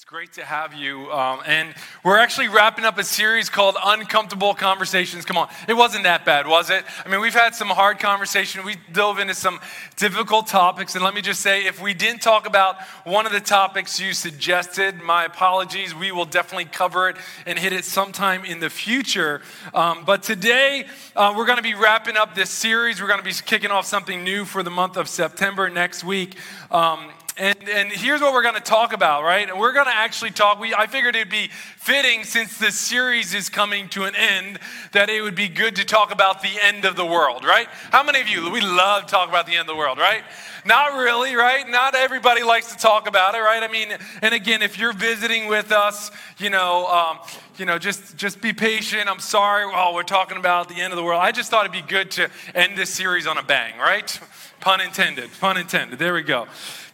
It's great to have you. Um, and we're actually wrapping up a series called Uncomfortable Conversations. Come on, it wasn't that bad, was it? I mean, we've had some hard conversation. We dove into some difficult topics. And let me just say if we didn't talk about one of the topics you suggested, my apologies. We will definitely cover it and hit it sometime in the future. Um, but today, uh, we're going to be wrapping up this series. We're going to be kicking off something new for the month of September next week. Um, and, and here's what we're going to talk about, right? We're going to actually talk. We, I figured it'd be fitting since this series is coming to an end that it would be good to talk about the end of the world, right? How many of you, we love talk about the end of the world, right? Not really, right? Not everybody likes to talk about it, right? I mean, and again, if you're visiting with us, you know, um, you know, just just be patient. I'm sorry. Oh, we're talking about the end of the world. I just thought it'd be good to end this series on a bang, right? Pun intended. Pun intended. There we go.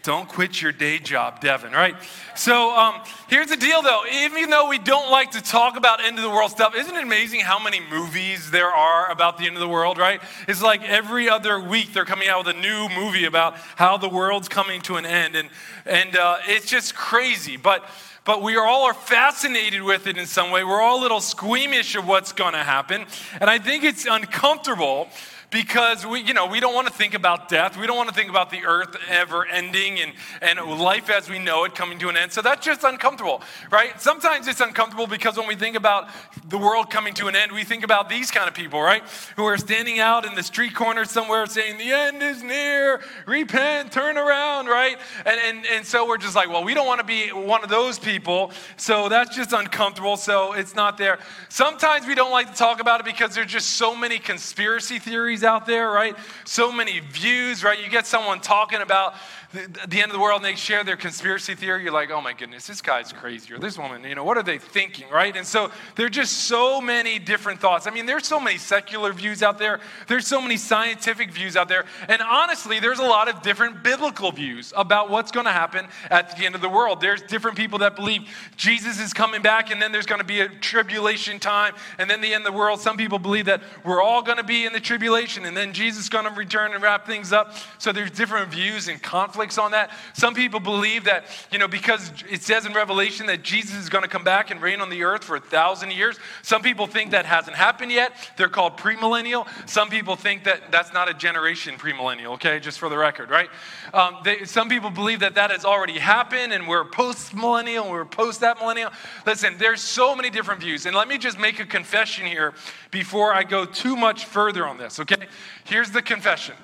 Don't quit your day job, Devin, right? So um, here's the deal though. Even though we don't like to talk about end of the world stuff, isn't it amazing how many movies there are about the end of the world, right? It's like every other week they're coming out with a new movie about how the world's coming to an end. And, and uh, it's just crazy. But but we all are fascinated with it in some way. We're all a little squeamish of what's going to happen. And I think it's uncomfortable because we, you know, we don't want to think about death. We don't want to think about the earth ever ending and, and life as we know it coming to an end. So that's just uncomfortable, right? Sometimes it's uncomfortable because when we think about the world coming to an end, we think about these kind of people, right? Who are standing out in the street corner somewhere saying, the end is near, repent, turn around, right? And, and, and so we're just like, well, we don't want to be one of those people. So that's just uncomfortable. So it's not there. Sometimes we don't like to talk about it because there's just so many conspiracy theories out there, right? So many views, right? You get someone talking about the, the end of the world and they share their conspiracy theory, you're like, oh my goodness, this guy's crazy, or this woman, you know, what are they thinking, right? And so there are just so many different thoughts. I mean, there's so many secular views out there, there's so many scientific views out there, and honestly, there's a lot of different biblical views about what's going to happen at the end of the world. There's different people that believe Jesus is coming back, and then there's going to be a tribulation time, and then the end of the world. Some people believe that we're all going to be in the tribulation, and then Jesus is going to return and wrap things up. So there's different views and conflicts conflicts on that. Some people believe that, you know, because it says in Revelation that Jesus is going to come back and reign on the earth for a thousand years. Some people think that hasn't happened yet. They're called premillennial. Some people think that that's not a generation premillennial, okay, just for the record, right? Um, they, some people believe that that has already happened and we're post millennial and we're post that millennial. Listen, there's so many different views. And let me just make a confession here before I go too much further on this, okay? Here's the confession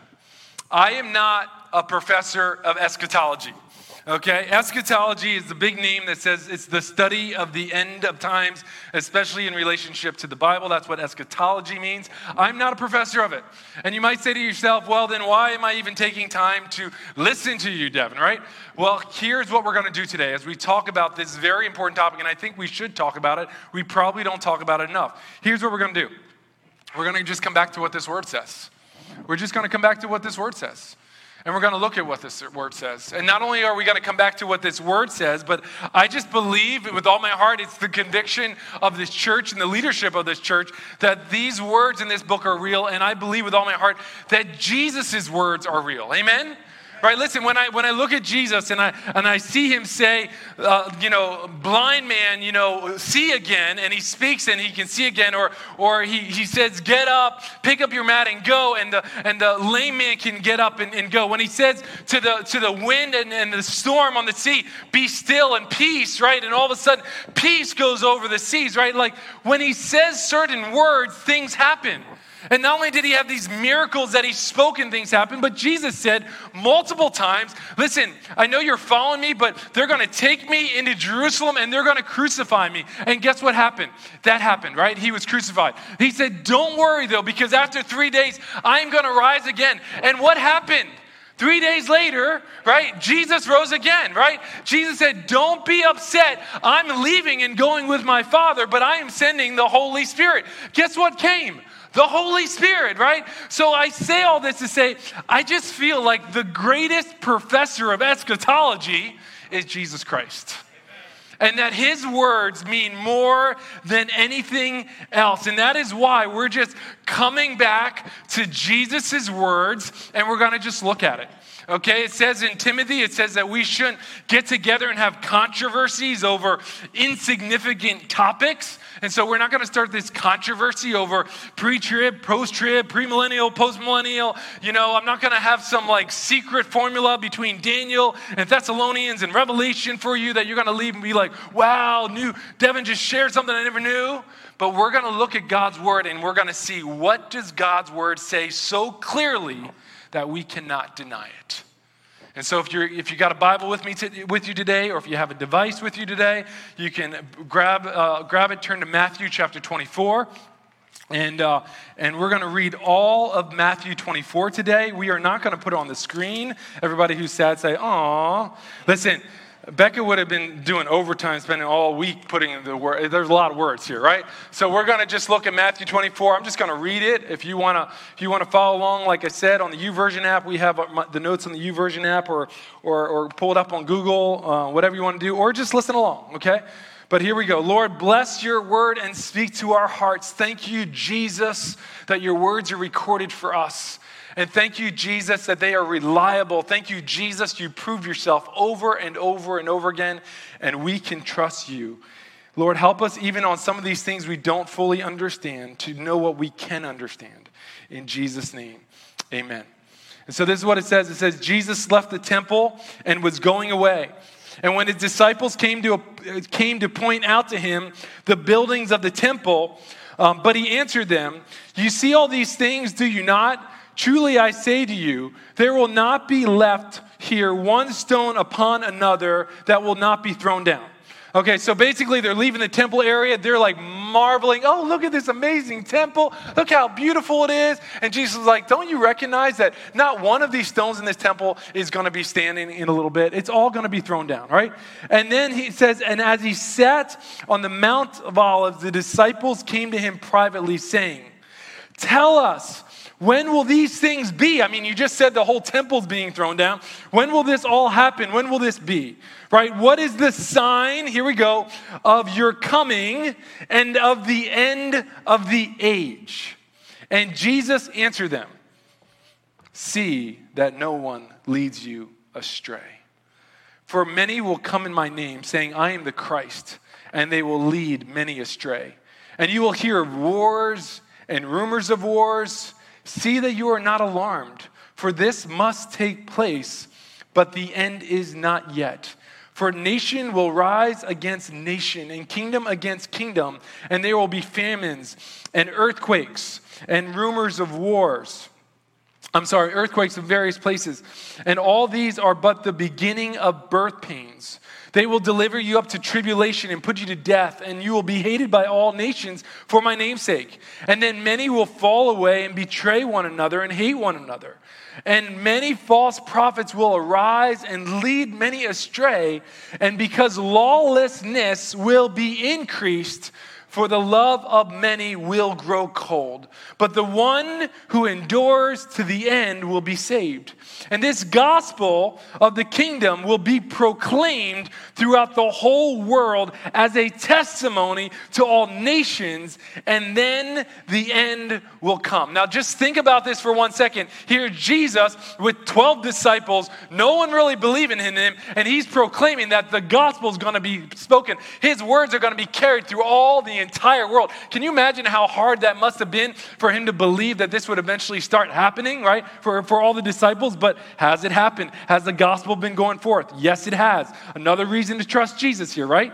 I am not a professor of eschatology. Okay, eschatology is the big name that says it's the study of the end of times, especially in relationship to the Bible. That's what eschatology means. I'm not a professor of it. And you might say to yourself, well, then why am I even taking time to listen to you, Devin, right? Well, here's what we're going to do today as we talk about this very important topic, and I think we should talk about it. We probably don't talk about it enough. Here's what we're going to do we're going to just come back to what this word says. We're just going to come back to what this word says. And we're going to look at what this word says. And not only are we going to come back to what this word says, but I just believe with all my heart, it's the conviction of this church and the leadership of this church that these words in this book are real. And I believe with all my heart that Jesus' words are real. Amen? Right? Listen, when I when I look at Jesus and I and I see him say, uh, you know, blind man, you know, see again, and he speaks and he can see again, or or he, he says, get up, pick up your mat and go, and the and the lame man can get up and, and go. When he says to the to the wind and, and the storm on the sea, be still and peace, right? And all of a sudden, peace goes over the seas, right? Like when he says certain words, things happen. And not only did he have these miracles that he spoke and things happen, but Jesus said multiple times, Listen, I know you're following me, but they're going to take me into Jerusalem and they're going to crucify me. And guess what happened? That happened, right? He was crucified. He said, Don't worry though, because after three days, I'm going to rise again. And what happened? Three days later, right, Jesus rose again, right? Jesus said, Don't be upset. I'm leaving and going with my Father, but I am sending the Holy Spirit. Guess what came? The Holy Spirit, right? So I say all this to say, I just feel like the greatest professor of eschatology is Jesus Christ and that his words mean more than anything else. And that is why we're just coming back to Jesus' words and we're going to just look at it. Okay, it says in Timothy, it says that we shouldn't get together and have controversies over insignificant topics. And so we're not going to start this controversy over pre trib, post trib, premillennial, post millennial. You know, I'm not going to have some like secret formula between Daniel and Thessalonians and Revelation for you that you're going to leave and be like, wow, new, Devin just shared something I never knew. But we're going to look at God's word and we're going to see what does God's word say so clearly that we cannot deny it. And so, if, you're, if you got a Bible with, me to, with you today, or if you have a device with you today, you can grab, uh, grab it, turn to Matthew chapter 24. And, uh, and we're going to read all of Matthew 24 today. We are not going to put it on the screen. Everybody who's sad say, "Aw." Listen, Becca would have been doing overtime, spending all week putting in the word. There's a lot of words here, right? So we're going to just look at Matthew 24. I'm just going to read it. If you want to, if you want to follow along, like I said, on the YouVersion app, we have the notes on the YouVersion app, or or, or pull it up on Google, uh, whatever you want to do, or just listen along. Okay. But here we go. Lord, bless your word and speak to our hearts. Thank you, Jesus, that your words are recorded for us. And thank you, Jesus, that they are reliable. Thank you, Jesus, you prove yourself over and over and over again, and we can trust you. Lord, help us even on some of these things we don't fully understand to know what we can understand. In Jesus' name, amen. And so this is what it says it says, Jesus left the temple and was going away. And when his disciples came to, came to point out to him the buildings of the temple, um, but he answered them, You see all these things, do you not? Truly I say to you, there will not be left here one stone upon another that will not be thrown down. Okay, so basically they're leaving the temple area. They're like marveling, oh, look at this amazing temple. Look how beautiful it is. And Jesus is like, don't you recognize that not one of these stones in this temple is going to be standing in a little bit? It's all going to be thrown down, right? And then he says, and as he sat on the Mount of Olives, the disciples came to him privately, saying, Tell us, when will these things be? I mean, you just said the whole temple's being thrown down. When will this all happen? When will this be? Right? What is the sign, here we go, of your coming and of the end of the age? And Jesus answered them See that no one leads you astray. For many will come in my name, saying, I am the Christ, and they will lead many astray. And you will hear wars and rumors of wars. See that you are not alarmed, for this must take place, but the end is not yet. For nation will rise against nation, and kingdom against kingdom, and there will be famines and earthquakes and rumors of wars. I'm sorry, earthquakes in various places. And all these are but the beginning of birth pains. They will deliver you up to tribulation and put you to death, and you will be hated by all nations for my name'sake. And then many will fall away and betray one another and hate one another. And many false prophets will arise and lead many astray. And because lawlessness will be increased, for the love of many will grow cold. But the one who endures to the end will be saved. And this gospel of the kingdom will be proclaimed throughout the whole world as a testimony to all nations, and then the end will come. Now, just think about this for one second. Here, Jesus with 12 disciples, no one really believing in him, and he's proclaiming that the gospel is going to be spoken. His words are going to be carried through all the entire world. Can you imagine how hard that must have been for him to believe that this would eventually start happening, right? For, for all the disciples. But has it happened? Has the gospel been going forth? Yes, it has. Another reason to trust Jesus here, right?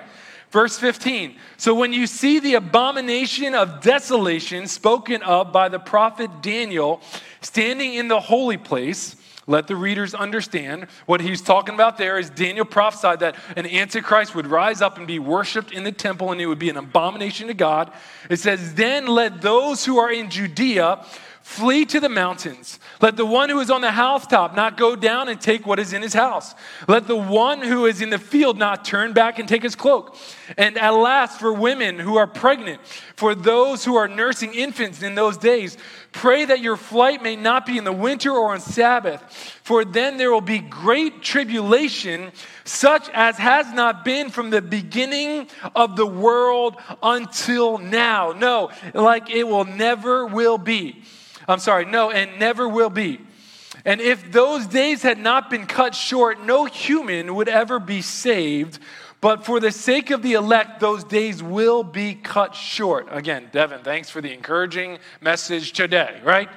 Verse 15. So when you see the abomination of desolation spoken of by the prophet Daniel standing in the holy place, let the readers understand what he's talking about there is Daniel prophesied that an antichrist would rise up and be worshiped in the temple and it would be an abomination to God. It says, Then let those who are in Judea Flee to the mountains. Let the one who is on the housetop not go down and take what is in his house. Let the one who is in the field not turn back and take his cloak. And at last, for women who are pregnant, for those who are nursing infants in those days, pray that your flight may not be in the winter or on Sabbath, for then there will be great tribulation, such as has not been from the beginning of the world until now. No, like it will never will be. I'm sorry, no, and never will be. And if those days had not been cut short, no human would ever be saved. But for the sake of the elect, those days will be cut short. Again, Devin, thanks for the encouraging message today, right?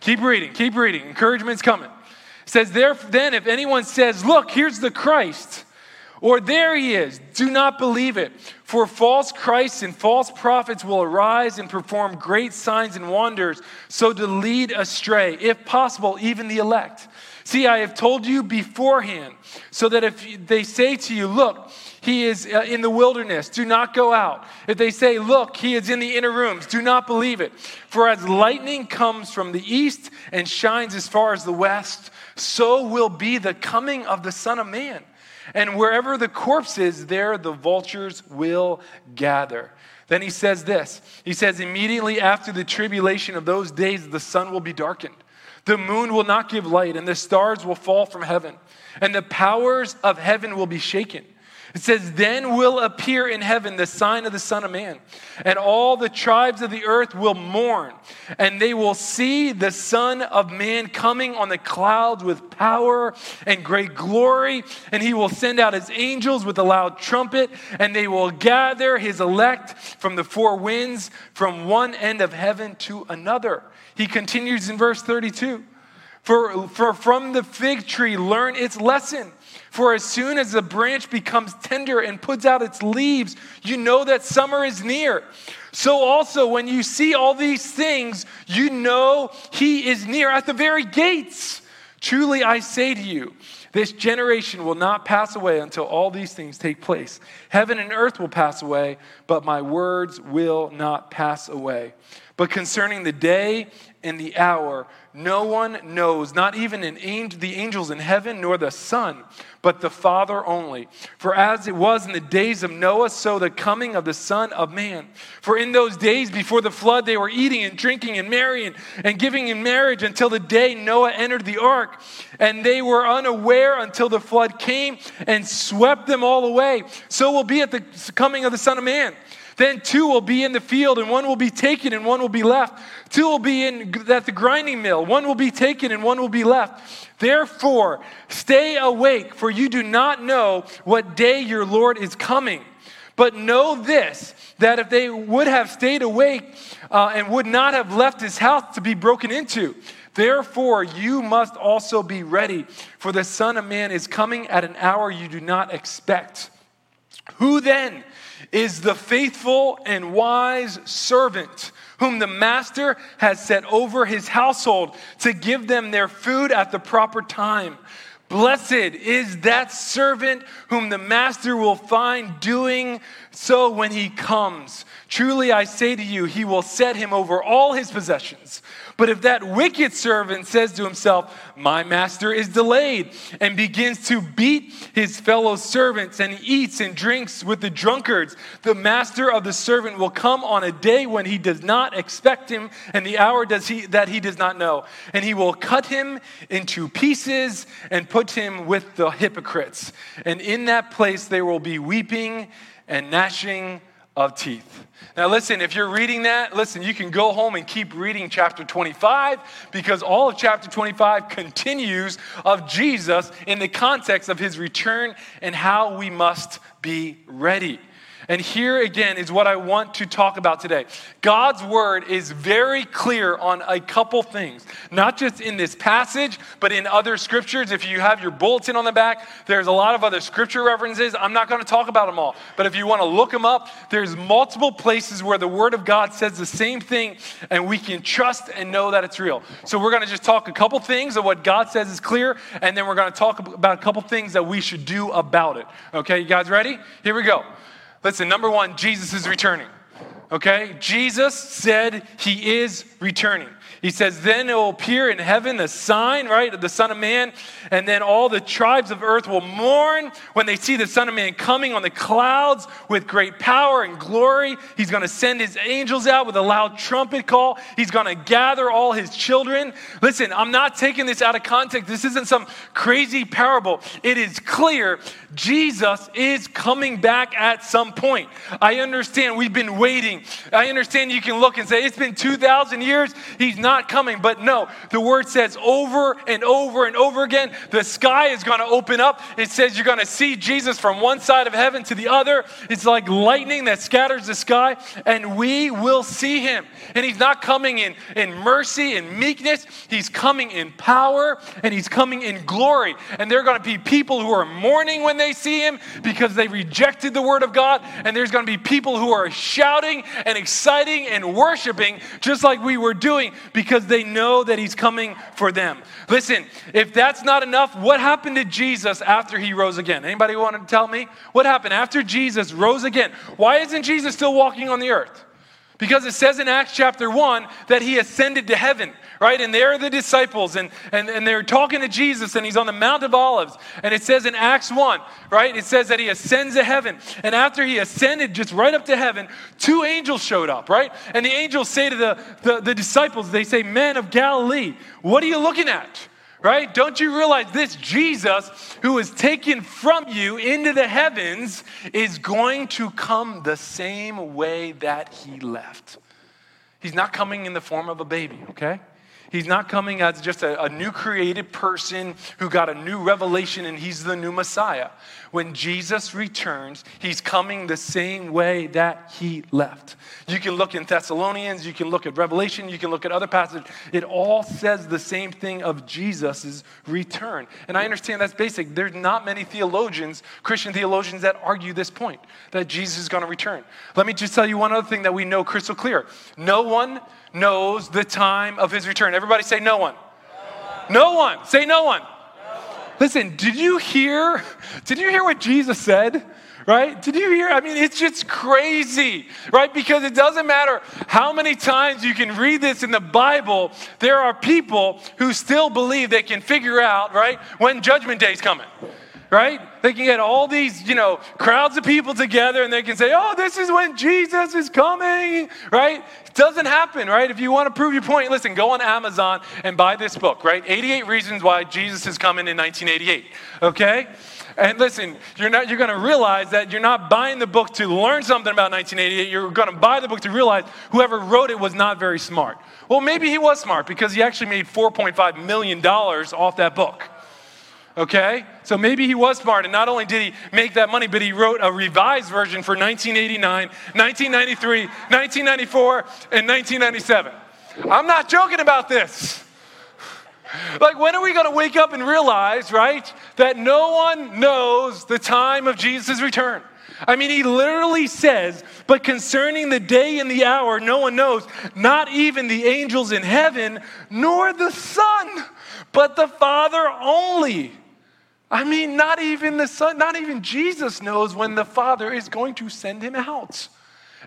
Keep reading, keep reading. Encouragement's coming. It says, there, then if anyone says, Look, here's the Christ, or there he is, do not believe it. For false Christs and false prophets will arise and perform great signs and wonders, so to lead astray, if possible, even the elect. See, I have told you beforehand, so that if they say to you, Look, he is uh, in the wilderness, do not go out. If they say, Look, he is in the inner rooms, do not believe it. For as lightning comes from the east and shines as far as the west, so will be the coming of the Son of Man. And wherever the corpse is, there the vultures will gather. Then he says this He says, Immediately after the tribulation of those days, the sun will be darkened, the moon will not give light, and the stars will fall from heaven, and the powers of heaven will be shaken. It says, Then will appear in heaven the sign of the Son of Man, and all the tribes of the earth will mourn, and they will see the Son of Man coming on the clouds with power and great glory, and he will send out his angels with a loud trumpet, and they will gather his elect from the four winds, from one end of heaven to another. He continues in verse 32. For, for from the fig tree learn its lesson. For as soon as the branch becomes tender and puts out its leaves, you know that summer is near. So also, when you see all these things, you know he is near at the very gates. Truly, I say to you, this generation will not pass away until all these things take place. Heaven and earth will pass away, but my words will not pass away. But concerning the day and the hour, no one knows, not even angel, the angels in heaven, nor the Son, but the Father only. For as it was in the days of Noah, so the coming of the Son of Man. For in those days before the flood, they were eating and drinking and marrying and giving in marriage until the day Noah entered the ark. And they were unaware until the flood came and swept them all away. So will be at the coming of the Son of Man. Then two will be in the field, and one will be taken, and one will be left. Two will be in at the grinding mill, one will be taken, and one will be left. Therefore, stay awake, for you do not know what day your Lord is coming. But know this that if they would have stayed awake uh, and would not have left his house to be broken into, Therefore, you must also be ready, for the Son of Man is coming at an hour you do not expect. Who then is the faithful and wise servant whom the master has set over his household to give them their food at the proper time. Blessed is that servant whom the master will find doing so when he comes. Truly I say to you, he will set him over all his possessions. But if that wicked servant says to himself, My master is delayed, and begins to beat his fellow servants and eats and drinks with the drunkards, the master of the servant will come on a day when he does not expect him, and the hour does he, that he does not know. And he will cut him into pieces and put him with the hypocrites. And in that place there will be weeping and gnashing of teeth. Now, listen, if you're reading that, listen, you can go home and keep reading chapter 25 because all of chapter 25 continues of Jesus in the context of his return and how we must be ready. And here again is what I want to talk about today. God's word is very clear on a couple things, not just in this passage, but in other scriptures. If you have your bulletin on the back, there's a lot of other scripture references. I'm not going to talk about them all, but if you want to look them up, there's multiple places where the word of God says the same thing, and we can trust and know that it's real. So we're going to just talk a couple things of what God says is clear, and then we're going to talk about a couple things that we should do about it. Okay, you guys ready? Here we go. Listen, number one, Jesus is returning. Okay? Jesus said he is returning. He says, Then it will appear in heaven a sign, right, of the Son of Man, and then all the tribes of earth will mourn when they see the Son of Man coming on the clouds with great power and glory. He's going to send his angels out with a loud trumpet call. He's going to gather all his children. Listen, I'm not taking this out of context. This isn't some crazy parable. It is clear Jesus is coming back at some point. I understand we've been waiting. I understand you can look and say, It's been 2,000 years. He's he's not coming. But no, the word says over and over and over again, the sky is going to open up. It says you're going to see Jesus from one side of heaven to the other. It's like lightning that scatters the sky, and we will see him. And he's not coming in, in mercy and meekness, he's coming in power and he's coming in glory. And there are going to be people who are mourning when they see him because they rejected the word of God, and there's going to be people who are shouting and exciting and worshiping just like we were doing because they know that he's coming for them. Listen, if that's not enough, what happened to Jesus after he rose again? Anybody want to tell me? What happened after Jesus rose again? Why isn't Jesus still walking on the earth? Because it says in Acts chapter 1 that he ascended to heaven, right? And there are the disciples, and, and, and they're talking to Jesus, and he's on the Mount of Olives. And it says in Acts 1, right? It says that he ascends to heaven. And after he ascended just right up to heaven, two angels showed up, right? And the angels say to the, the, the disciples, they say, Men of Galilee, what are you looking at? Right? Don't you realize this Jesus, who is taken from you into the heavens, is going to come the same way that he left? He's not coming in the form of a baby, okay? He's not coming as just a, a, new created person who got a new revelation and he's the new Messiah. When Jesus returns, he's coming the same way that he left. You can look in Thessalonians, you can look at Revelation, you can look at other passages. It all says the same thing of Jesus' return. And I understand that's basic. There's not many theologians, Christian theologians, that argue this point that Jesus is going to return. Let me just tell you one other thing that we know crystal clear. No one knows the time of his return. Everybody say, no one. No one. No one. Say, no one. no one. Listen, did you hear? Did you hear what Jesus said? Right? Did you hear? I mean, it's just crazy, right? Because it doesn't matter how many times you can read this in the Bible, there are people who still believe they can figure out, right, when judgment day is coming right? They can get all these, you know, crowds of people together and they can say, oh, this is when Jesus is coming, right? It doesn't happen, right? If you want to prove your point, listen, go on Amazon and buy this book, right? 88 Reasons Why Jesus is Coming in 1988, okay? And listen, you're not you're going to realize that you're not buying the book to learn something about 1988. You're going to buy the book to realize whoever wrote it was not very smart. Well, maybe he was smart because he actually made 4.5 million dollars off that book okay? So maybe he was smart, and not only did he make that money, but he wrote a revised version for 1989, 1993, 1994, and 1997. I'm not joking about this. Like, when are we going to wake up and realize, right, that no one knows the time of Jesus' return? I mean, he literally says, but concerning the day and the hour, no one knows, not even the angels in heaven, nor the Son, but the Father only. I mean, not even the Son, not even Jesus knows when the Father is going to send him out.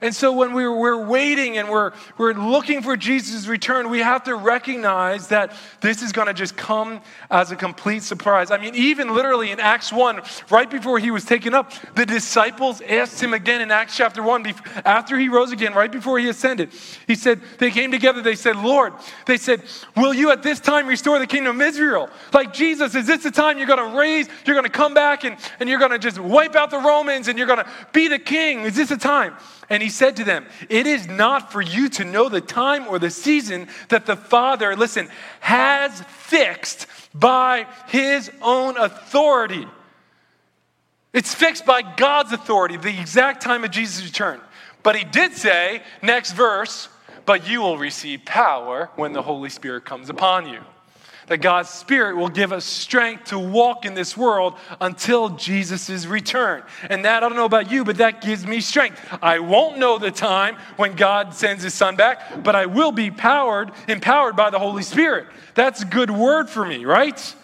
And so when we're, we're waiting and we're, we're looking for Jesus' return, we have to recognize that this is going to just come as a complete surprise. I mean, even literally in Acts 1, right before he was taken up, the disciples asked him again in Acts chapter 1, after he rose again, right before he ascended. He said, they came together, they said, Lord, they said, will you at this time restore the kingdom of Israel? Like, Jesus, is this the time you're going to raise, you're going to come back and, and you're going to just wipe out the Romans and you're going to be the king? Is this the time? And he said to them, It is not for you to know the time or the season that the Father, listen, has fixed by his own authority. It's fixed by God's authority, the exact time of Jesus' return. But he did say, next verse, but you will receive power when the Holy Spirit comes upon you that God's Spirit will give us strength to walk in this world until Jesus' return. And that, I don't know about you, but that gives me strength. I won't know the time when God sends his son back, but I will be powered, empowered by the Holy Spirit. That's a good word for me, right?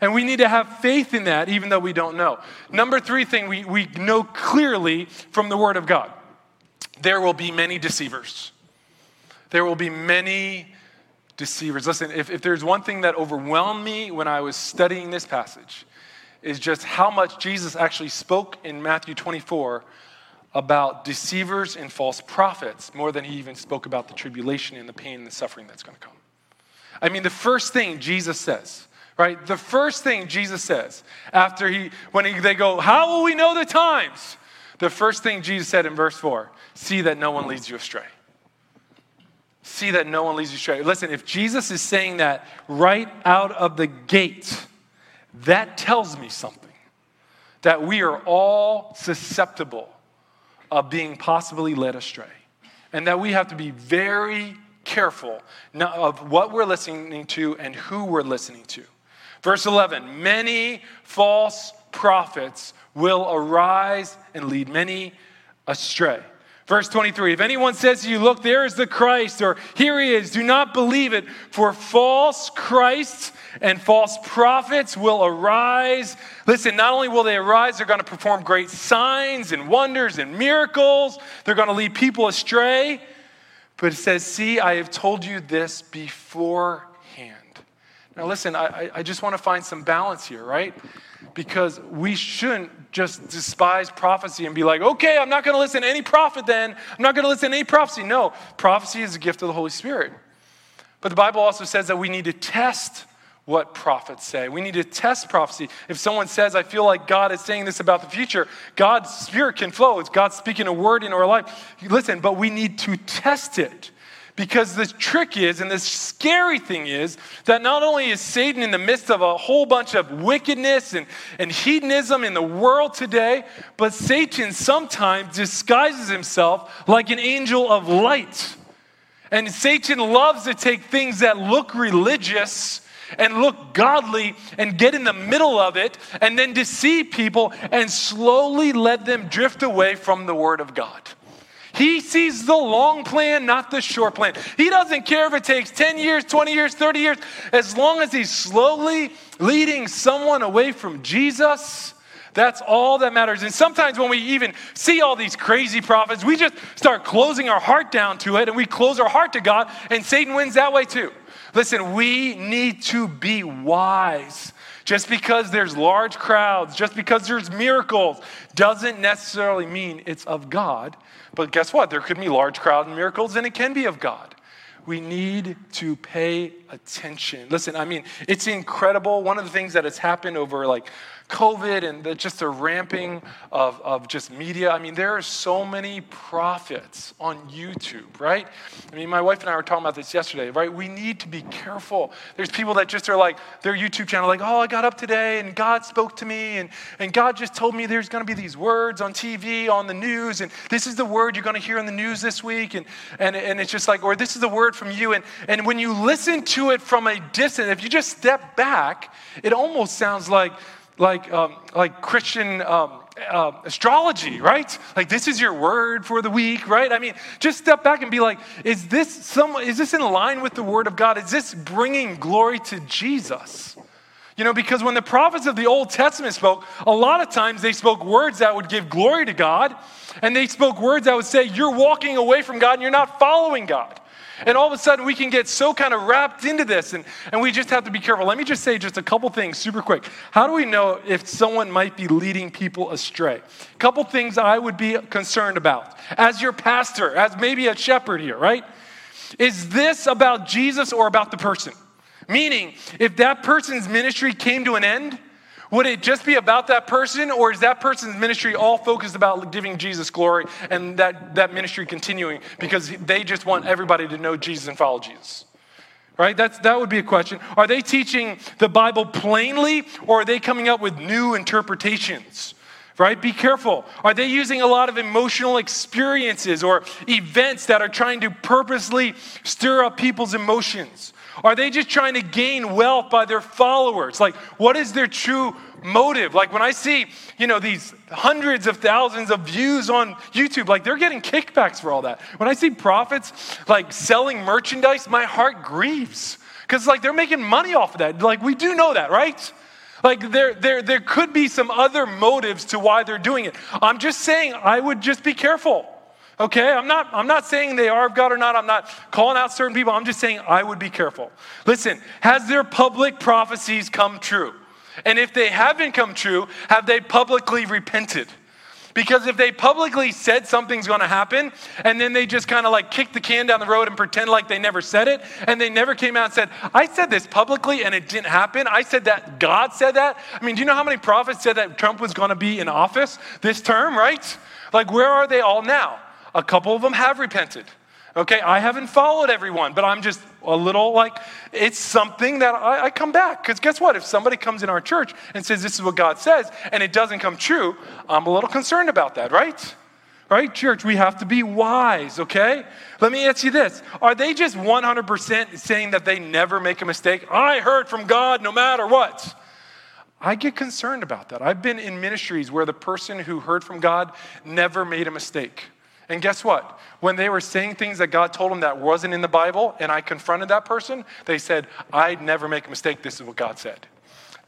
And we need to have faith in that, even though we don't know. Number three thing we, we know clearly from the Word of God there will be many deceivers. There will be many deceivers. Listen, if, if there's one thing that overwhelmed me when I was studying this passage, is just how much Jesus actually spoke in Matthew 24 about deceivers and false prophets more than he even spoke about the tribulation and the pain and the suffering that's going to come. I mean, the first thing Jesus says, right? The first thing Jesus says after he, when he, they go, How will we know the times? The first thing Jesus said in verse 4 see that no one leads you astray. See that no one leads you astray. Listen, if Jesus is saying that right out of the gate, that tells me something. That we are all susceptible of being possibly led astray. And that we have to be very careful of what we're listening to and who we're listening to. Verse 11 Many false prophets will arise and lead many astray. Verse 23 If anyone says to you, Look, there is the Christ, or here he is, do not believe it, for false Christs and false prophets will arise. Listen, not only will they arise, they're going to perform great signs and wonders and miracles, they're going to lead people astray. But it says, See, I have told you this beforehand. Now, listen, I, I just want to find some balance here, right? Because we shouldn't just despise prophecy and be like, okay, I'm not going to listen to any prophet then. I'm not going to listen to any prophecy. No, prophecy is a gift of the Holy Spirit. But the Bible also says that we need to test what prophets say. We need to test prophecy. If someone says, I feel like God is saying this about the future, God's spirit can flow. It's God speaking a word in our life. Listen, but we need to test it. Because the trick is, and the scary thing is, that not only is Satan in the midst of a whole bunch of wickedness and, and hedonism in the world today, but Satan sometimes disguises himself like an angel of light. And Satan loves to take things that look religious and look godly and get in the middle of it and then deceive people and slowly let them drift away from the Word of God. He sees the long plan, not the short plan. He doesn't care if it takes 10 years, 20 years, 30 years, as long as he's slowly leading someone away from Jesus. That's all that matters. And sometimes when we even see all these crazy prophets, we just start closing our heart down to it and we close our heart to God, and Satan wins that way too. Listen, we need to be wise. Just because there's large crowds, just because there's miracles, doesn't necessarily mean it's of God. But guess what? There could be large crowd miracles, and it can be of God. We need to pay attention. Listen, I mean, it's incredible. One of the things that has happened over like COVID and the, just the ramping of, of just media. I mean, there are so many prophets on YouTube, right? I mean, my wife and I were talking about this yesterday, right? We need to be careful. There's people that just are like, their YouTube channel, like, oh, I got up today and God spoke to me and, and God just told me there's going to be these words on TV, on the news, and this is the word you're going to hear in the news this week. And, and, and it's just like, or this is the word from you. And, and when you listen to it from a distance, if you just step back, it almost sounds like, like, um, like Christian um, uh, astrology, right? Like this is your word for the week, right? I mean, just step back and be like, is this some? Is this in line with the word of God? Is this bringing glory to Jesus? You know, because when the prophets of the Old Testament spoke, a lot of times they spoke words that would give glory to God, and they spoke words that would say, You're walking away from God and you're not following God. And all of a sudden, we can get so kind of wrapped into this, and, and we just have to be careful. Let me just say just a couple things super quick. How do we know if someone might be leading people astray? A couple things I would be concerned about as your pastor, as maybe a shepherd here, right? Is this about Jesus or about the person? Meaning, if that person's ministry came to an end, would it just be about that person, or is that person's ministry all focused about giving Jesus glory and that, that ministry continuing because they just want everybody to know Jesus and follow Jesus? Right? That's, that would be a question. Are they teaching the Bible plainly, or are they coming up with new interpretations? Right? Be careful. Are they using a lot of emotional experiences or events that are trying to purposely stir up people's emotions? Are they just trying to gain wealth by their followers? Like, what is their true motive? Like, when I see, you know, these hundreds of thousands of views on YouTube, like, they're getting kickbacks for all that. When I see prophets, like, selling merchandise, my heart grieves. Because, like, they're making money off of that. Like, we do know that, right? Like, there, there, there could be some other motives to why they're doing it. I'm just saying, I would just be careful. Okay, I'm not, I'm not saying they are of God or not. I'm not calling out certain people. I'm just saying I would be careful. Listen, has their public prophecies come true? And if they haven't come true, have they publicly repented? Because if they publicly said something's going to happen and then they just kind of like kick the can down the road and pretend like they never said it and they never came out and said, I said this publicly and it didn't happen. I said that God said that. I mean, do you know how many prophets said that Trump was going to be in office this term, right? Like, where are they all now? A couple of them have repented. Okay, I haven't followed everyone, but I'm just a little like, it's something that I, I come back. Because guess what? If somebody comes in our church and says, This is what God says, and it doesn't come true, I'm a little concerned about that, right? Right, church, we have to be wise, okay? Let me ask you this Are they just 100% saying that they never make a mistake? I heard from God no matter what. I get concerned about that. I've been in ministries where the person who heard from God never made a mistake. And guess what? When they were saying things that God told them that wasn't in the Bible, and I confronted that person, they said, I'd never make a mistake. This is what God said.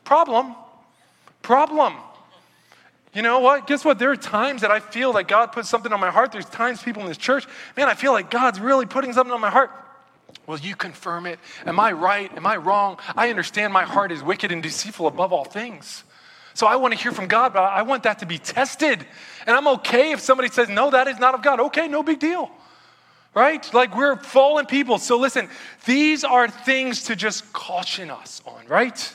Problem. Problem. You know what? Guess what? There are times that I feel that God puts something on my heart. There's times people in this church, man, I feel like God's really putting something on my heart. Will you confirm it? Am I right? Am I wrong? I understand my heart is wicked and deceitful above all things. So I want to hear from God, but I want that to be tested. And I'm okay if somebody says, no, that is not of God. Okay, no big deal. Right? Like we're fallen people. So listen, these are things to just caution us on, right?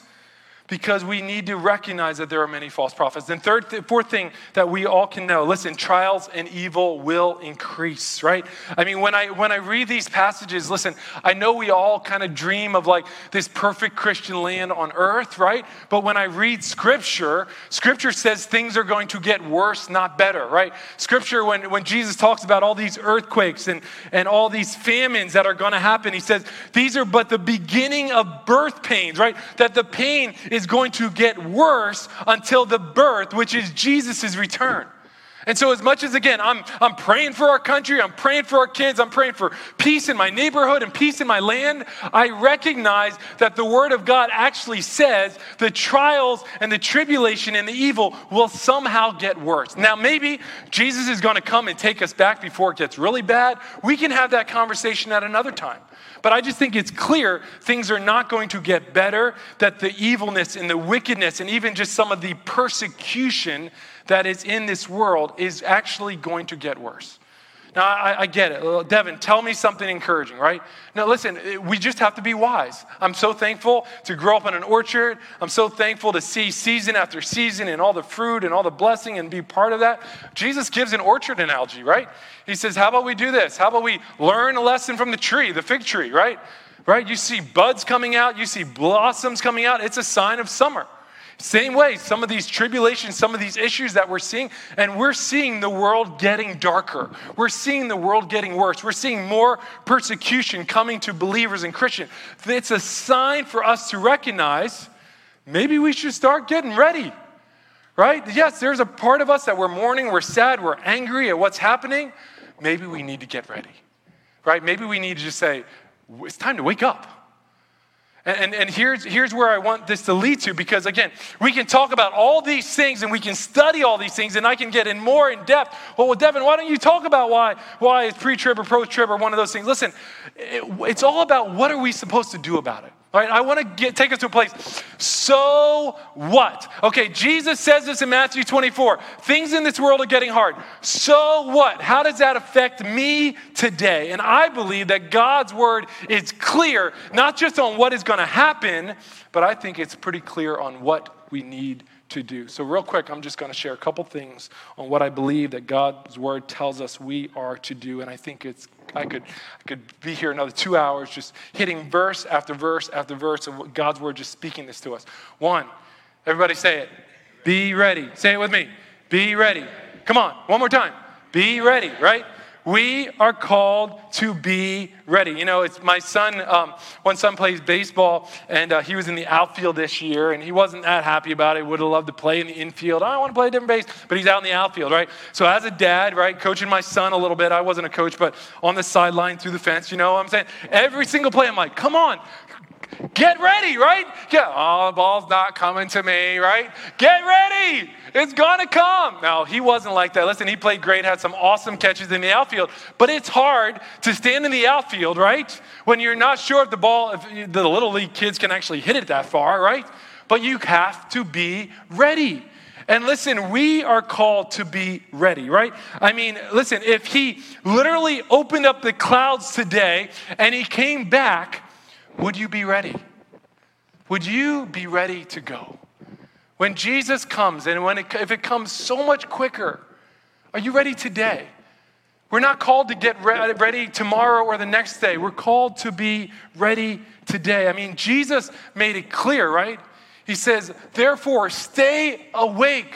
Because we need to recognize that there are many false prophets. And third, th- fourth thing that we all can know: listen, trials and evil will increase. Right? I mean, when I when I read these passages, listen, I know we all kind of dream of like this perfect Christian land on earth, right? But when I read Scripture, Scripture says things are going to get worse, not better. Right? Scripture, when when Jesus talks about all these earthquakes and and all these famines that are going to happen, he says these are but the beginning of birth pains. Right? That the pain is is going to get worse until the birth, which is Jesus' return. And so, as much as again, I'm, I'm praying for our country, I'm praying for our kids, I'm praying for peace in my neighborhood and peace in my land, I recognize that the Word of God actually says the trials and the tribulation and the evil will somehow get worse. Now, maybe Jesus is going to come and take us back before it gets really bad. We can have that conversation at another time. But I just think it's clear things are not going to get better, that the evilness and the wickedness and even just some of the persecution that is in this world is actually going to get worse. Now, I, I, get it. Devin, tell me something encouraging, right? Now, listen, eh, we just have to be wise. I'm so thankful to grow up in an orchard. I'm so thankful to see season after season and all the fruit and all the blessing and be part of that. Jesus gives an orchard analogy, right? He says, How about we do this? How about we learn a lesson from the tree, the fig tree, right? Right? You see buds coming out, you see blossoms coming out. It's a sign of summer. Same way, some of these tribulations, some of these issues that we're seeing, and we're seeing the world getting darker. We're seeing the world getting worse. We're seeing more persecution coming to believers and Christians. It's a sign for us to recognize maybe we should start getting ready. Right? Yes, there's a part of us that we're mourning, we're sad, we're angry at what's happening. Maybe we need to get ready. Right? Maybe we need to just say, it's time to wake up. And, and, here's, here's where I want this to lead to because, again, we can talk about all these things and we can study all these things and I can get in more in depth. Well, Devin, why don't you talk about why, why is pre trib or pro trib or one of those things? Listen, it, it's all about what are we supposed to do about it. All right, I want to get, take us to a place. So what? Okay, Jesus says this in Matthew 24. Things in this world are getting hard. So what? How does that affect me today? And I believe that God's word is clear, not just on what is going to happen, but I think it's pretty clear on what we need to do. So, real quick, I'm just going to share a couple things on what I believe that God's word tells us we are to do. And I think it's, I could, I could be here another two hours just hitting verse after verse after verse of God's word just speaking this to us. One, everybody say it. Be ready. Say it with me. Be ready. Come on, one more time. Be ready, right? We are called to be ready. You know, it's my son, um, one son plays baseball, and uh, he was in the outfield this year, and he wasn't that happy about it. Would have loved to play in the infield. I want to play a different base, but he's out in the outfield, right? So, as a dad, right, coaching my son a little bit, I wasn't a coach, but on the sideline through the fence, you know what I'm saying? Every single play, I'm like, come on, Get ready, right? Yeah, oh, the ball's not coming to me, right? Get ready. It's gonna come. Now, he wasn't like that. Listen, he played great, had some awesome catches in the outfield, but it's hard to stand in the outfield, right? When you're not sure if the ball, if the little league kids can actually hit it that far, right? But you have to be ready. And listen, we are called to be ready, right? I mean, listen, if he literally opened up the clouds today and he came back, would you be ready? Would you be ready to go? When Jesus comes, and when it, if it comes so much quicker, are you ready today? We're not called to get ready tomorrow or the next day. We're called to be ready today. I mean, Jesus made it clear, right? He says, Therefore, stay awake,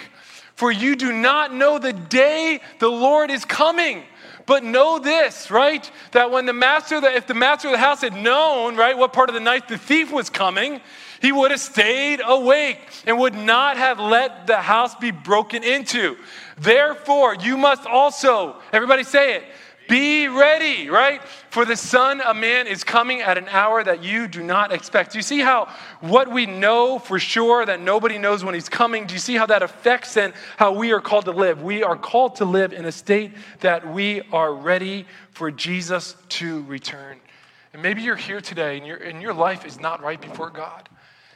for you do not know the day the Lord is coming. But know this, right? That when the master, if the master of the house had known, right, what part of the night the thief was coming, he would have stayed awake and would not have let the house be broken into. Therefore, you must also, everybody say it, be ready, right? For the Son of Man is coming at an hour that you do not expect. Do you see how what we know for sure that nobody knows when He's coming? Do you see how that affects then how we are called to live? We are called to live in a state that we are ready for Jesus to return. And maybe you're here today and, your and your life is not right before God.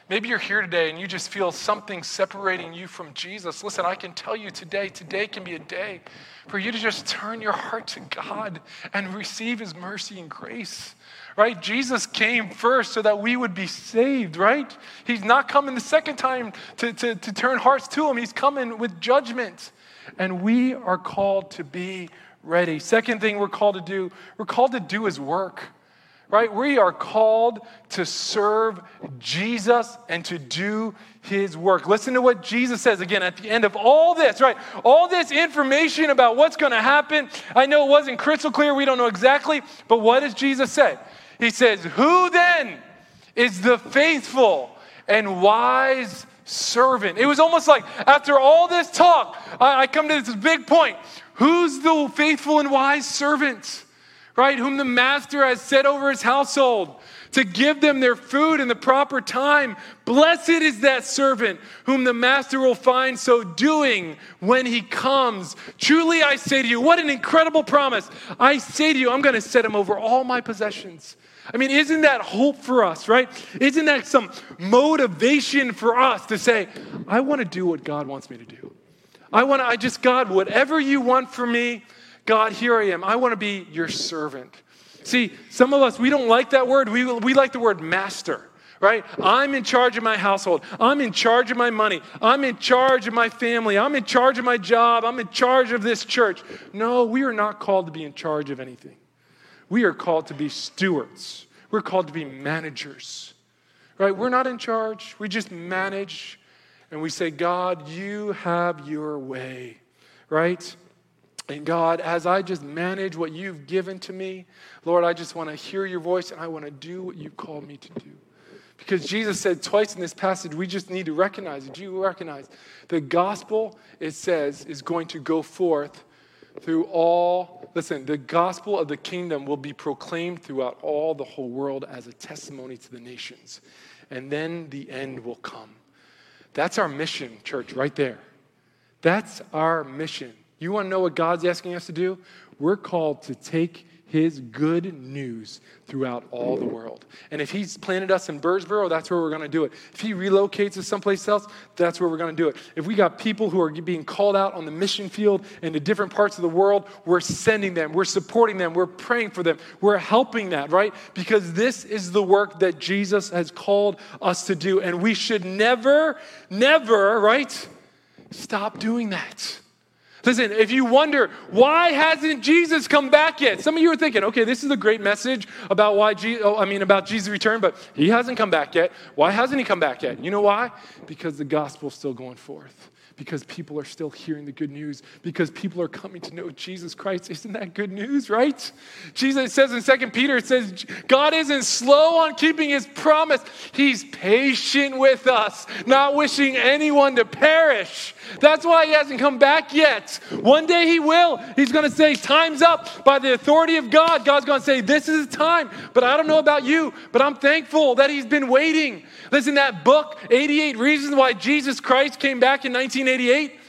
Maybe you're here today and you just feel something separating you from Jesus. Listen, I can tell you today, today can be a day for you to just turn your heart to God and receive His mercy and grace. Right? Jesus came first so that we would be saved, right? He's not coming the second time to, to, to turn hearts to Him, He's coming with judgment. And we are called to be ready. Second thing we're called to do, we're called to do His work right? We are called to serve Jesus and to do his work. Listen to what Jesus says again at the end of all this, right? All this information about what's going to happen. I know it wasn't crystal clear. We don't know exactly. But what does Jesus say? He says, Who then is the faithful and wise servant? It was almost like after all this talk, I, I come to this big point. Who's the faithful and wise servant? Right? Whom the master has set over his household to give them their food in the proper time. Blessed is that servant whom the master will find so doing when he comes. Truly, I say to you, what an incredible promise. I say to you, I'm going to set him over all my possessions. I mean, isn't that hope for us, right? Isn't that some motivation for us to say, I want to do what God wants me to do? I want to, I just, God, whatever you want for me, God, here I am. I want to be your servant. See, some of us, we don't like that word. We, we like the word master, right? I'm in charge of my household. I'm in charge of my money. I'm in charge of my family. I'm in charge of my job. I'm in charge of this church. No, we are not called to be in charge of anything. We are called to be stewards. We're called to be managers, right? We're not in charge. We just manage and we say, God, you have your way, right? And God, as I just manage what you've given to me, Lord, I just want to hear your voice and I want to do what You've called me to do. Because Jesus said twice in this passage, we just need to recognize it. Do You recognize the gospel, it says, is going to go forth through all. Listen, the gospel of the kingdom will be proclaimed throughout all the whole world as a testimony to the nations. And then the end will come. That's our mission, church, right there. That's our mission. You want to know what God's asking us to do? We're called to take his good news throughout all the world. And if he's planted us in Birdsboro, that's where we're going to do it. If he relocates us someplace else, that's where we're going to do it. If we got people who are being called out on the mission field in the different parts of the world, we're sending them, we're supporting them, we're praying for them, we're helping that, right? Because this is the work that Jesus has called us to do. And we should never, never, right? Stop doing that. Listen, if you wonder why hasn't Jesus come back yet? Some of you are thinking, okay, this is a great message about why Jesus, oh, I mean about Jesus' return, but he hasn't come back yet. Why hasn't he come back yet? You know why? Because the gospel's still going forth because people are still hearing the good news, because people are coming to know Jesus Christ. Isn't that good news, right? Jesus says in Second Peter, it says, God isn't slow on keeping his promise. He's patient with us, not wishing anyone to perish. That's why he hasn't come back yet. One day he will. He's going to say, Time's up by the authority of God. God's going to say, This is the time. But I don't know about you, but I'm thankful that he's been waiting. Listen, that book, 88 Reasons Why Jesus Christ Came Back in 1988.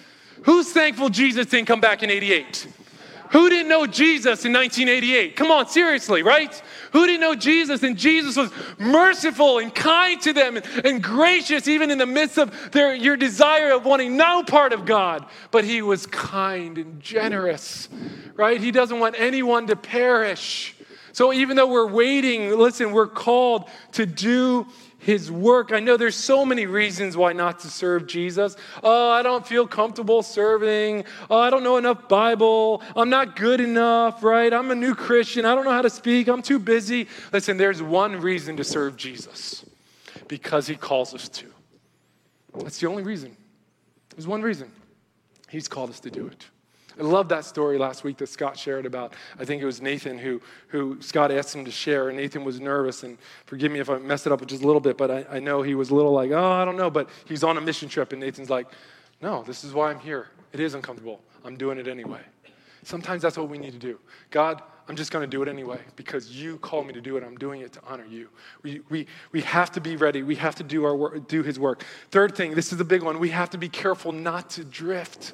Who's thankful Jesus didn't come back in 88? Who didn't know Jesus in 1988? Come on, seriously, right? Who didn't know Jesus? And Jesus was merciful and kind to them and, and gracious, even in the midst of their, your desire of wanting no part of God. But he was kind and generous, right? He doesn't want anyone to perish. So even though we're waiting, listen, we're called to do his work. I know there's so many reasons why not to serve Jesus. Oh, I don't feel comfortable serving. Oh, I don't know enough Bible. I'm not good enough, right? I'm a new Christian. I don't know how to speak. I'm too busy. Listen, there's one reason to serve Jesus because he calls us to. That's the only reason. There's one reason. He's called us to do it. I love that story last week that Scott shared about, I think it was Nathan who, who Scott asked him to share, and Nathan was nervous. And forgive me if I messed it up just a little bit, but I, I know he was a little like, oh, I don't know. But he's on a mission trip, and Nathan's like, no, this is why I'm here. It is uncomfortable. I'm doing it anyway. Sometimes that's what we need to do. God, I'm just going to do it anyway because you called me to do it. I'm doing it to honor you. We, we, we have to be ready. We have to do, our work, do his work. Third thing, this is the big one. We have to be careful not to drift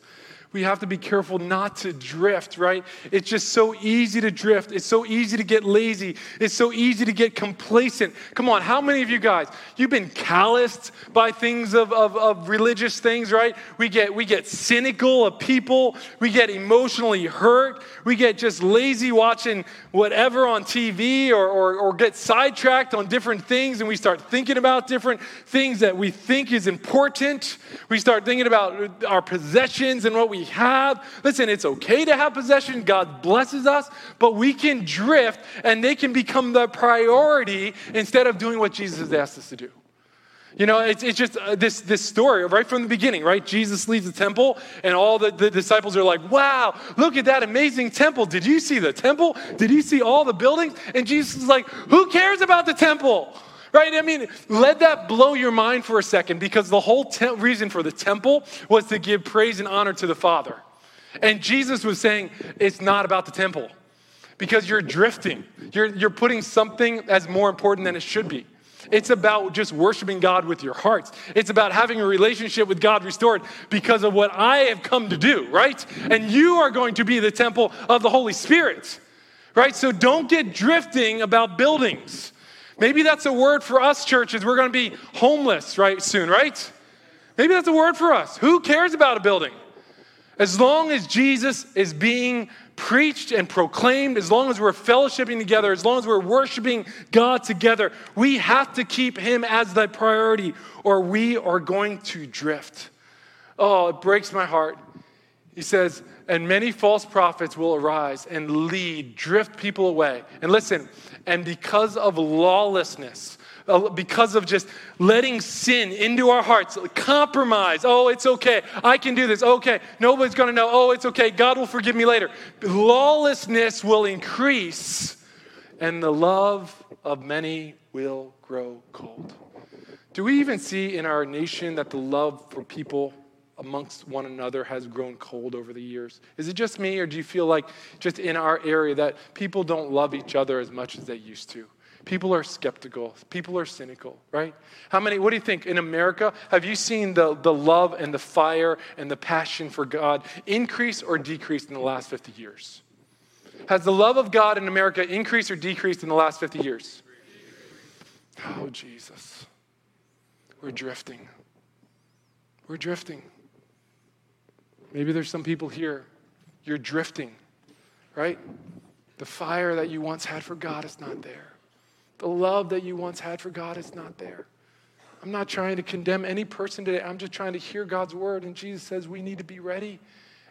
we have to be careful not to drift, right? It's just so easy to drift. It's so easy to get lazy. It's so easy to get complacent. Come on, how many of you guys, you've been calloused by things of, of, of religious things, right? We get, we get cynical of people. We get emotionally hurt. We get just lazy watching whatever on TV or, or, or get sidetracked on different things and we start thinking about different things that we think is important. We start thinking about our possessions and what we have. Listen, it's okay to have possession. God blesses us, but we can drift and they can become the priority instead of doing what Jesus has asked us to do. You know, it's, it's just uh, this, this story right from the beginning, right? Jesus leaves the temple, and all the, the disciples are like, wow, look at that amazing temple. Did you see the temple? Did you see all the buildings? And Jesus is like, who cares about the temple? Right? I mean, let that blow your mind for a second because the whole te- reason for the temple was to give praise and honor to the Father. And Jesus was saying, it's not about the temple because you're drifting. You're, you're putting something as more important than it should be. It's about just worshiping God with your hearts. It's about having a relationship with God restored because of what I have come to do, right? And you are going to be the temple of the Holy Spirit, right? So don't get drifting about buildings. Maybe that's a word for us, churches. We're going to be homeless, right, soon, right? Maybe that's a word for us. Who cares about a building? As long as Jesus is being preached and proclaimed, as long as we're fellowshipping together, as long as we're worshiping God together, we have to keep Him as the priority or we are going to drift. Oh, it breaks my heart. He says, and many false prophets will arise and lead, drift people away. And listen, and because of lawlessness, uh, because of just letting sin into our hearts, compromise. Oh, it's okay. I can do this. Okay. Nobody's going to know. Oh, it's okay. God will forgive me later. Lawlessness will increase, and the love of many will grow cold. Do we even see in our nation that the love for people amongst one another has grown cold over the years? Is it just me, or do you feel like just in our area that people don't love each other as much as they used to? People are skeptical. People are cynical, right? How many, what do you think? In America, have you seen the, the love and the fire and the passion for God increase or decrease in the last 50 years? Has the love of God in America increased or decreased in the last 50 years? Oh, Jesus. We're drifting. We're drifting. Maybe there's some people here, you're drifting, right? The fire that you once had for God is not there. The love that you once had for God is not there. I'm not trying to condemn any person today. I'm just trying to hear God's word. And Jesus says we need to be ready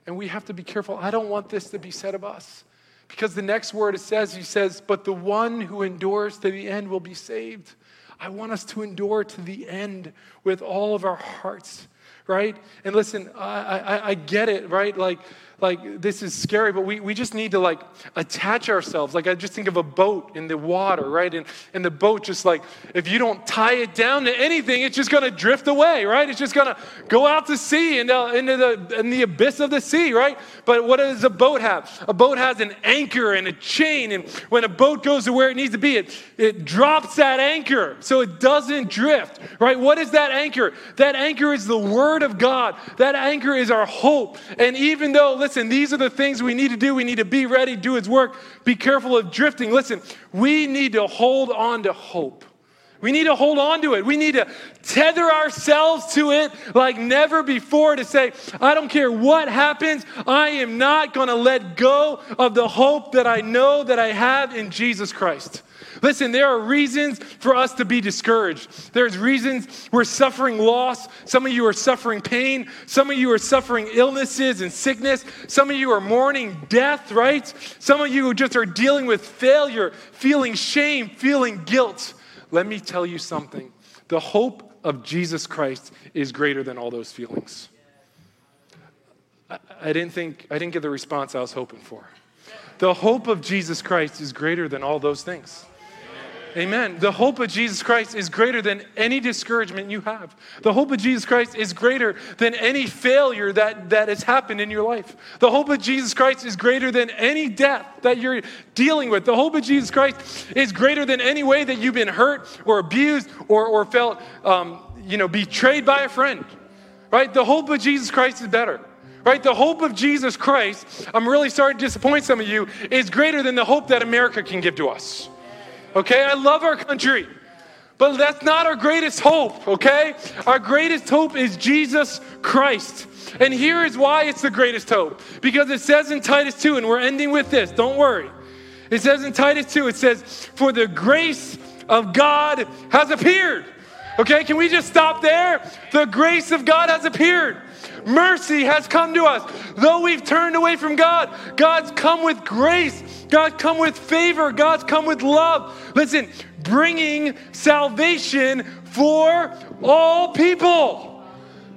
and we have to be careful. I don't want this to be said of us. Because the next word it says, he says, but the one who endures to the end will be saved. I want us to endure to the end with all of our hearts, right? And listen, I, I, I get it, right? Like, like this is scary, but we, we just need to like attach ourselves. Like I just think of a boat in the water, right? And, and the boat just like, if you don't tie it down to anything, it's just gonna drift away, right? It's just gonna go out to sea into, uh, into the, in the abyss of the sea, right? But what does a boat have? A boat has an anchor and a chain. And when a boat goes to where it needs to be, it, it drops that anchor so it doesn't drift, right? What is that anchor? That anchor is the word of God. That anchor is our hope. And even though, listen, these are the things we need to do. We need to be ready, do His work, be careful of drifting. Listen, we need to hold on to hope, We need to hold on to it. We need to tether ourselves to it like never before to say, I don't care what happens, I am not going to let go of the hope that I know that I have in Jesus Christ. Listen, there are reasons for us to be discouraged. There's reasons we're suffering loss. Some of you are suffering pain. Some of you are suffering illnesses and sickness. Some of you are mourning death, right? Some of you just are dealing with failure, feeling shame, feeling guilt. Let me tell you something the hope of Jesus Christ is greater than all those feelings. I, I, didn't think, I didn't get the response I was hoping for. The hope of Jesus Christ is greater than all those things. Amen. The hope of Jesus Christ is greater than any discouragement you have. The hope of Jesus Christ is greater than any failure that, that has happened in your life. The hope of Jesus Christ is greater than any death that you're dealing with. The hope of Jesus Christ is greater than any way that you've been hurt or abused or, or felt um, you know, betrayed by a friend. Right? The hope of Jesus Christ is better right? The hope of Jesus Christ, I'm really sorry to disappoint some of you, is greater than the hope that America can give to us. Okay, I love our country. But that's not our greatest hope, okay? Our greatest hope is Jesus Christ. And here is why it's the greatest hope. Because it says in Titus 2, and we're ending with this, don't worry. It says in Titus 2, it says, For the grace of God has appeared. Okay, can we just stop there? The grace of God has appeared. Mercy has come to us. Though we've turned away from God, God's come with grace. God come with favor. God's come with love. Listen, bringing salvation for all people.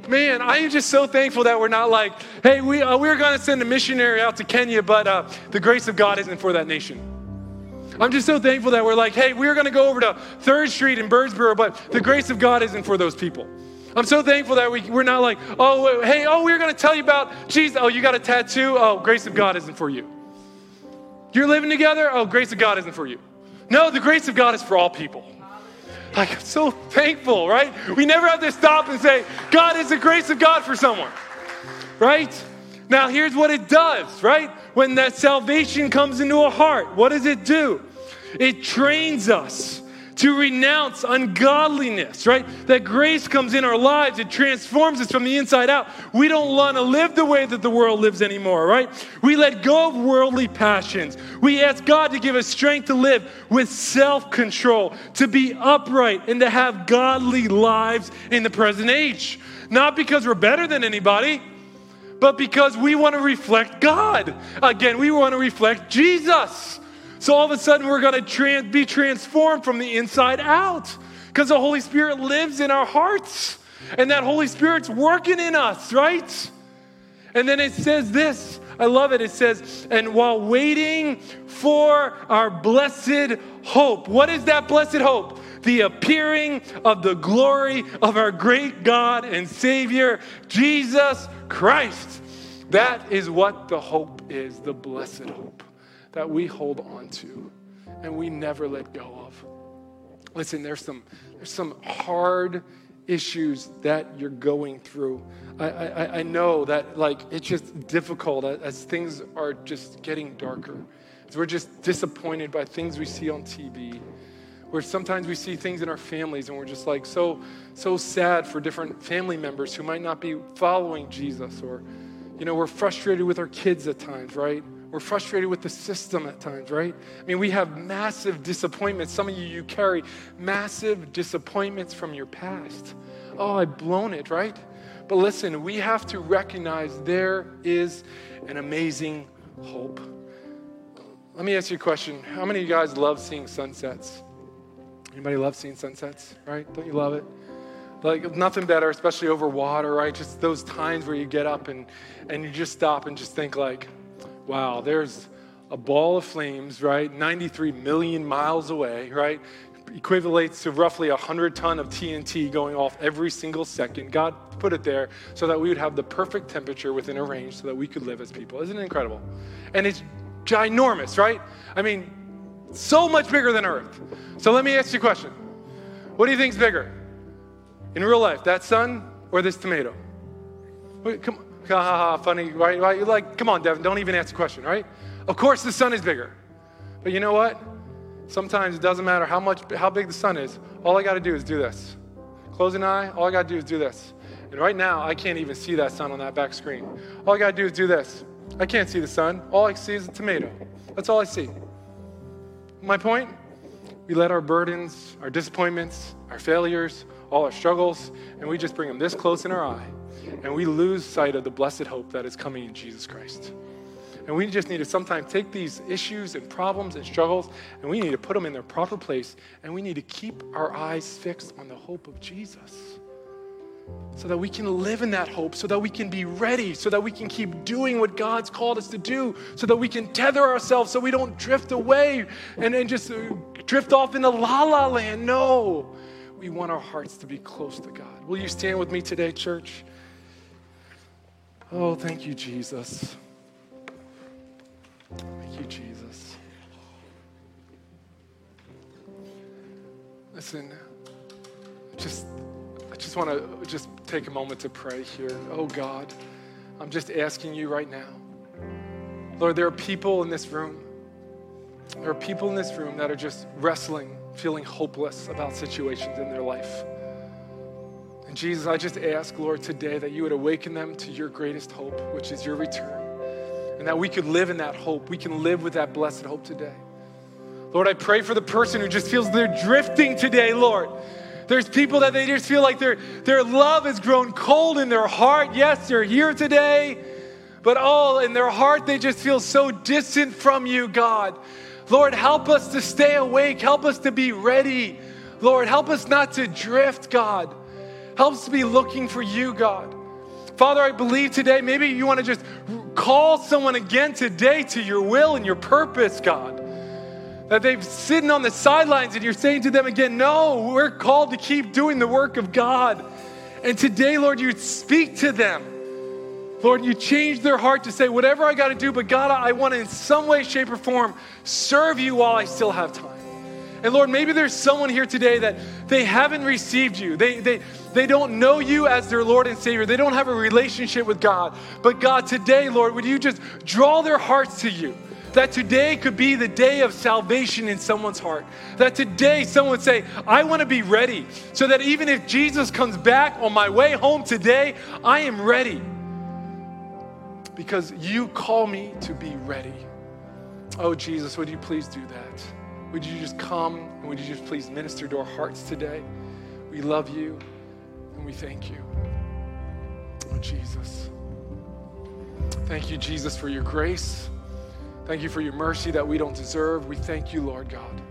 Man, I am just so thankful that we're not like, hey, we, uh, we're going to send a missionary out to Kenya, but uh, the grace of God isn't for that nation. I'm just so thankful that we're like, hey, we're going to go over to 3rd Street in Birdsboro, but the grace of God isn't for those people. I'm so thankful that we, we're not like, oh, hey, oh, we're going to tell you about Jesus. Oh, you got a tattoo? Oh, grace of God isn't for you. You're living together? Oh, grace of God isn't for you. No, the grace of God is for all people. Like, I'm so thankful, right? We never have to stop and say, God is the grace of God for someone, right? Now, here's what it does, right? When that salvation comes into a heart, what does it do? It trains us to renounce ungodliness, right? That grace comes in our lives, it transforms us from the inside out. We don't want to live the way that the world lives anymore, right? We let go of worldly passions. We ask God to give us strength to live with self control, to be upright, and to have godly lives in the present age. Not because we're better than anybody, but because we want to reflect God. Again, we want to reflect Jesus. So all of a sudden, we're going to be transformed from the inside out because the Holy Spirit lives in our hearts and that Holy Spirit's working in us, right? And then it says this. I love it. It says, and while waiting for our blessed hope. What is that blessed hope? The appearing of the glory of our great God and Savior, Jesus Christ. That is what the hope is, the blessed hope that we hold on to and we never let go of. Listen, there's some, there's some hard issues that you're going through. I, I, I know that like it's just difficult as things are just getting darker. As we're just disappointed by things we see on TV. Where sometimes we see things in our families and we're just like so so sad for different family members who might not be following Jesus or you know we're frustrated with our kids at times, right? We're frustrated with the system at times, right? I mean, we have massive disappointments. Some of you, you carry massive disappointments from your past. Oh, I've blown it, right? But listen, we have to recognize there is an amazing hope. Let me ask you a question. How many of you guys love seeing sunsets? Anybody love seeing sunsets, right? Don't you love it? Like nothing better, especially over water, right? Just those times where you get up and, and you just stop and just think like, wow, there's a ball of flames, right? 93 million miles away, right? Equivalates to roughly 100 ton of TNT going off every single second. God put it there so that we would have the perfect temperature within a range so that we could live as people. Isn't it incredible? And it's ginormous, right? I mean, so much bigger than Earth. So let me ask you a question. What do you think is bigger in real life, that sun or this tomato? Wait, come, ha ha ha, funny, right? right? You're like, come on, Devin, don't even ask the question, right? Of course the sun is bigger. But you know what? Sometimes it doesn't matter how much how big the sun is. All I got to do is do this. Close an eye, all I got to do is do this. And right now, I can't even see that sun on that back screen. All I got to do is do this. I can't see the sun. All I see is a tomato. That's all I see. My point? We let our burdens, our disappointments, our failures, all our struggles, and we just bring them this close in our eye. And we lose sight of the blessed hope that is coming in Jesus Christ. And we just need to sometimes take these issues and problems and struggles and we need to put them in their proper place and we need to keep our eyes fixed on the hope of Jesus so that we can live in that hope, so that we can be ready, so that we can keep doing what God's called us to do, so that we can tether ourselves so we don't drift away and, and just drift off into la la land. No, we want our hearts to be close to God. Will you stand with me today, church? Oh, thank you, Jesus. Thank you, Jesus. Listen, just I just want to just take a moment to pray here. Oh God, I'm just asking you right now. Lord, there are people in this room. There are people in this room that are just wrestling, feeling hopeless about situations in their life. And Jesus, I just ask, Lord, today that you would awaken them to your greatest hope, which is your return and that we could live in that hope. We can live with that blessed hope today. Lord, I pray for the person who just feels they're drifting today, Lord. There's people that they just feel like their, their love has grown cold in their heart. Yes, they're here today, but all in their heart, they just feel so distant from you, God. Lord, help us to stay awake. Help us to be ready. Lord, help us not to drift, God. Help us to be looking for you, God. Father, I believe today, maybe you want to just call someone again today to your will and your purpose, God. That they've sitting on the sidelines and you're saying to them again, no, we're called to keep doing the work of God. And today, Lord, you speak to them. Lord, you change their heart to say, whatever I got to do, but God, I want to in some way, shape, or form serve you while I still have time. And Lord, maybe there's someone here today that they haven't received you. They, they, they don't know you as their Lord and Savior. They don't have a relationship with God. But God, today, Lord, would you just draw their hearts to you? That today could be the day of salvation in someone's heart. That today someone would say, I want to be ready. So that even if Jesus comes back on my way home today, I am ready. Because you call me to be ready. Oh, Jesus, would you please do that? Would you just come and would you just please minister to our hearts today? We love you and we thank you. Oh, Jesus. Thank you, Jesus, for your grace. Thank you for your mercy that we don't deserve. We thank you, Lord God.